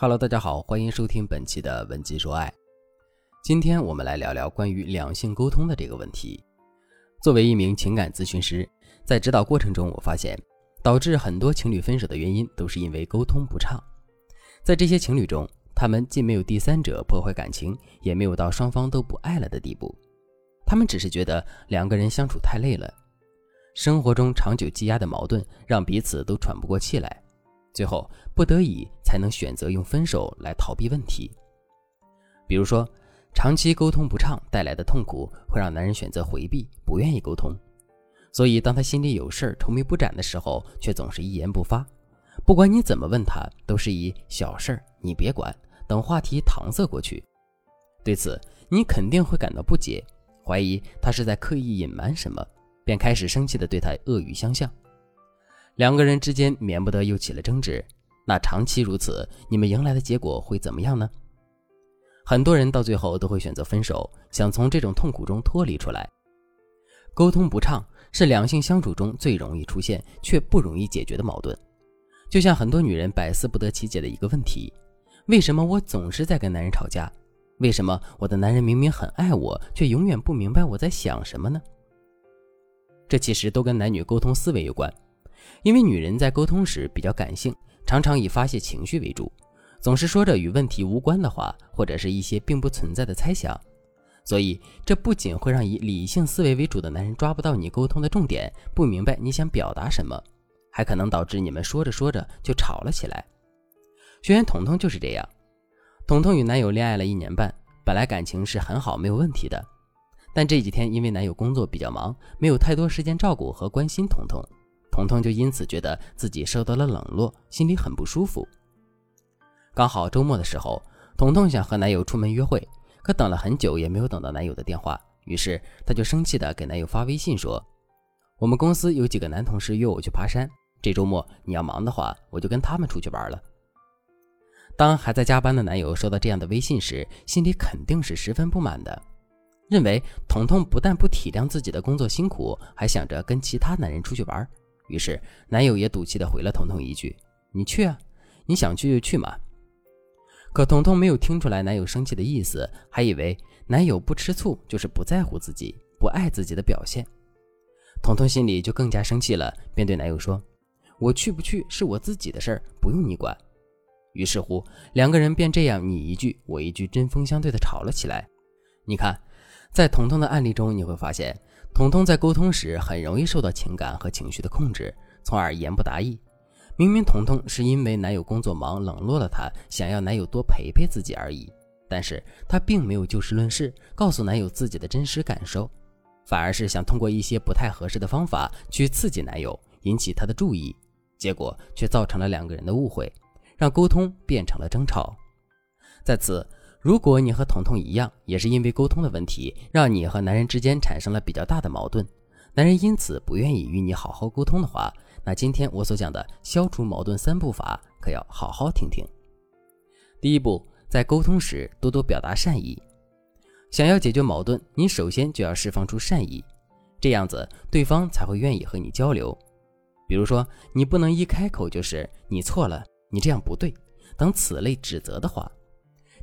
Hello，大家好，欢迎收听本期的文姬说爱。今天我们来聊聊关于两性沟通的这个问题。作为一名情感咨询师，在指导过程中，我发现导致很多情侣分手的原因都是因为沟通不畅。在这些情侣中，他们既没有第三者破坏感情，也没有到双方都不爱了的地步，他们只是觉得两个人相处太累了，生活中长久积压的矛盾让彼此都喘不过气来。最后不得已才能选择用分手来逃避问题。比如说，长期沟通不畅带来的痛苦会让男人选择回避，不愿意沟通。所以，当他心里有事儿、愁眉不展的时候，却总是一言不发。不管你怎么问他，都是以小事儿你别管等话题搪塞过去。对此，你肯定会感到不解，怀疑他是在刻意隐瞒什么，便开始生气地对他恶语相向。两个人之间免不得又起了争执，那长期如此，你们迎来的结果会怎么样呢？很多人到最后都会选择分手，想从这种痛苦中脱离出来。沟通不畅是两性相处中最容易出现却不容易解决的矛盾，就像很多女人百思不得其解的一个问题：为什么我总是在跟男人吵架？为什么我的男人明明很爱我，却永远不明白我在想什么呢？这其实都跟男女沟通思维有关。因为女人在沟通时比较感性，常常以发泄情绪为主，总是说着与问题无关的话，或者是一些并不存在的猜想，所以这不仅会让以理性思维为主的男人抓不到你沟通的重点，不明白你想表达什么，还可能导致你们说着说着就吵了起来。学员彤彤就是这样，彤彤与男友恋爱了一年半，本来感情是很好，没有问题的，但这几天因为男友工作比较忙，没有太多时间照顾和关心彤彤。彤彤就因此觉得自己受到了冷落，心里很不舒服。刚好周末的时候，彤彤想和男友出门约会，可等了很久也没有等到男友的电话，于是她就生气的给男友发微信说：“我们公司有几个男同事约我去爬山，这周末你要忙的话，我就跟他们出去玩了。”当还在加班的男友收到这样的微信时，心里肯定是十分不满的，认为彤彤不但不体谅自己的工作辛苦，还想着跟其他男人出去玩。于是，男友也赌气的回了彤彤一句：“你去啊，你想去就去嘛。”可彤彤没有听出来男友生气的意思，还以为男友不吃醋就是不在乎自己、不爱自己的表现。彤彤心里就更加生气了，便对男友说：“我去不去是我自己的事儿，不用你管。”于是乎，两个人便这样你一句我一句，针锋相对的吵了起来。你看，在彤彤的案例中，你会发现。彤彤在沟通时很容易受到情感和情绪的控制，从而言不达意。明明彤彤是因为男友工作忙冷落了她，想要男友多陪陪自己而已，但是她并没有就事论事，告诉男友自己的真实感受，反而是想通过一些不太合适的方法去刺激男友，引起他的注意，结果却造成了两个人的误会，让沟通变成了争吵。在此。如果你和彤彤一样，也是因为沟通的问题，让你和男人之间产生了比较大的矛盾，男人因此不愿意与你好好沟通的话，那今天我所讲的消除矛盾三步法，可要好好听听。第一步，在沟通时多多表达善意。想要解决矛盾，你首先就要释放出善意，这样子对方才会愿意和你交流。比如说，你不能一开口就是“你错了，你这样不对”等此类指责的话。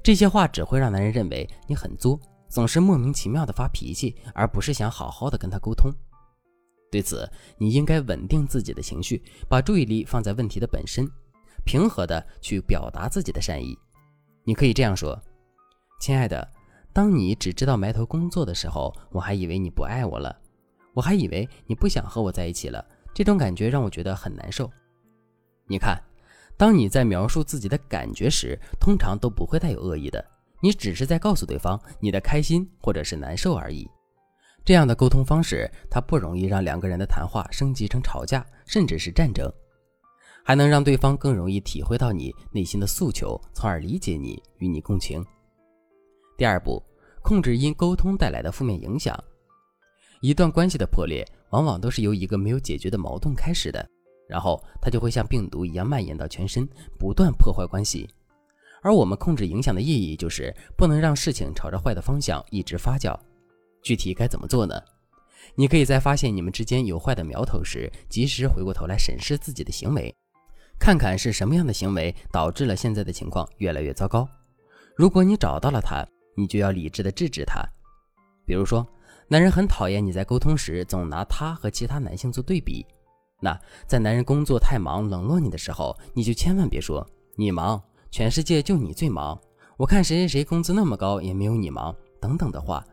这些话只会让男人认为你很作，总是莫名其妙的发脾气，而不是想好好的跟他沟通。对此，你应该稳定自己的情绪，把注意力放在问题的本身，平和的去表达自己的善意。你可以这样说：“亲爱的，当你只知道埋头工作的时候，我还以为你不爱我了，我还以为你不想和我在一起了。这种感觉让我觉得很难受。你看。”当你在描述自己的感觉时，通常都不会带有恶意的，你只是在告诉对方你的开心或者是难受而已。这样的沟通方式，它不容易让两个人的谈话升级成吵架，甚至是战争，还能让对方更容易体会到你内心的诉求，从而理解你，与你共情。第二步，控制因沟通带来的负面影响。一段关系的破裂，往往都是由一个没有解决的矛盾开始的。然后它就会像病毒一样蔓延到全身，不断破坏关系。而我们控制影响的意义，就是不能让事情朝着坏的方向一直发酵。具体该怎么做呢？你可以在发现你们之间有坏的苗头时，及时回过头来审视自己的行为，看看是什么样的行为导致了现在的情况越来越糟糕。如果你找到了他，你就要理智的制止他。比如说，男人很讨厌你在沟通时总拿他和其他男性做对比。那在男人工作太忙冷落你的时候，你就千万别说你忙，全世界就你最忙。我看谁谁谁工资那么高也没有你忙等等的话，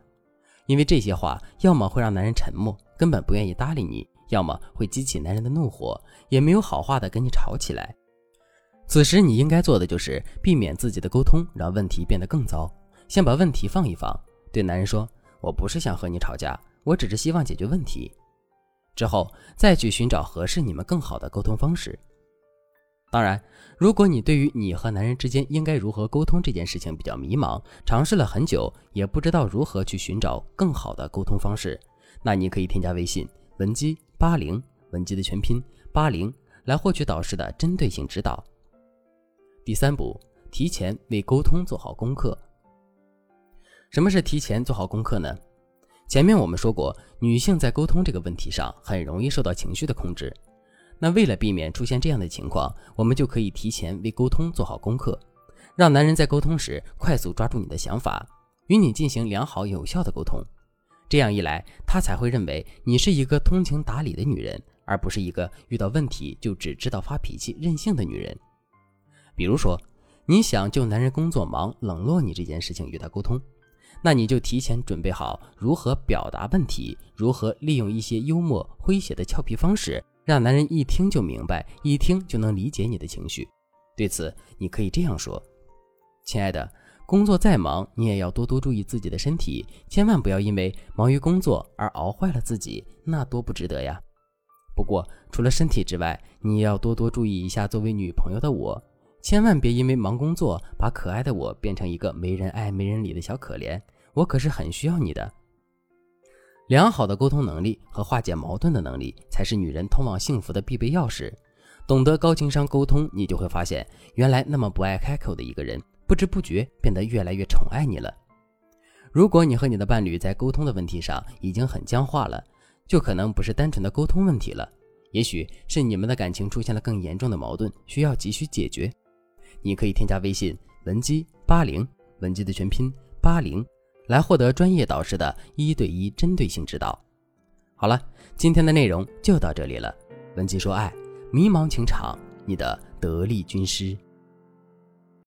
因为这些话要么会让男人沉默，根本不愿意搭理你；要么会激起男人的怒火，也没有好话的跟你吵起来。此时你应该做的就是避免自己的沟通让问题变得更糟，先把问题放一放，对男人说：“我不是想和你吵架，我只是希望解决问题。”之后再去寻找合适你们更好的沟通方式。当然，如果你对于你和男人之间应该如何沟通这件事情比较迷茫，尝试了很久也不知道如何去寻找更好的沟通方式，那你可以添加微信文姬八零，文姬的全拼八零，来获取导师的针对性指导。第三步，提前为沟通做好功课。什么是提前做好功课呢？前面我们说过，女性在沟通这个问题上很容易受到情绪的控制。那为了避免出现这样的情况，我们就可以提前为沟通做好功课，让男人在沟通时快速抓住你的想法，与你进行良好有效的沟通。这样一来，他才会认为你是一个通情达理的女人，而不是一个遇到问题就只知道发脾气、任性的女人。比如说，你想就男人工作忙冷落你这件事情与他沟通，那你就提前准备好如何表达问题，如何利用一些幽默诙谐的俏皮方式。让男人一听就明白，一听就能理解你的情绪。对此，你可以这样说：“亲爱的，工作再忙，你也要多多注意自己的身体，千万不要因为忙于工作而熬坏了自己，那多不值得呀。不过，除了身体之外，你也要多多注意一下作为女朋友的我，千万别因为忙工作，把可爱的我变成一个没人爱、没人理的小可怜。我可是很需要你的。”良好的沟通能力和化解矛盾的能力，才是女人通往幸福的必备钥匙。懂得高情商沟通，你就会发现，原来那么不爱开口的一个人，不知不觉变得越来越宠爱你了。如果你和你的伴侣在沟通的问题上已经很僵化了，就可能不是单纯的沟通问题了，也许是你们的感情出现了更严重的矛盾，需要急需解决。你可以添加微信文姬八零，文姬的全拼八零。来获得专业导师的一对一针对性指导。好了，今天的内容就到这里了。文姬说爱，迷茫情场，你的得力军师。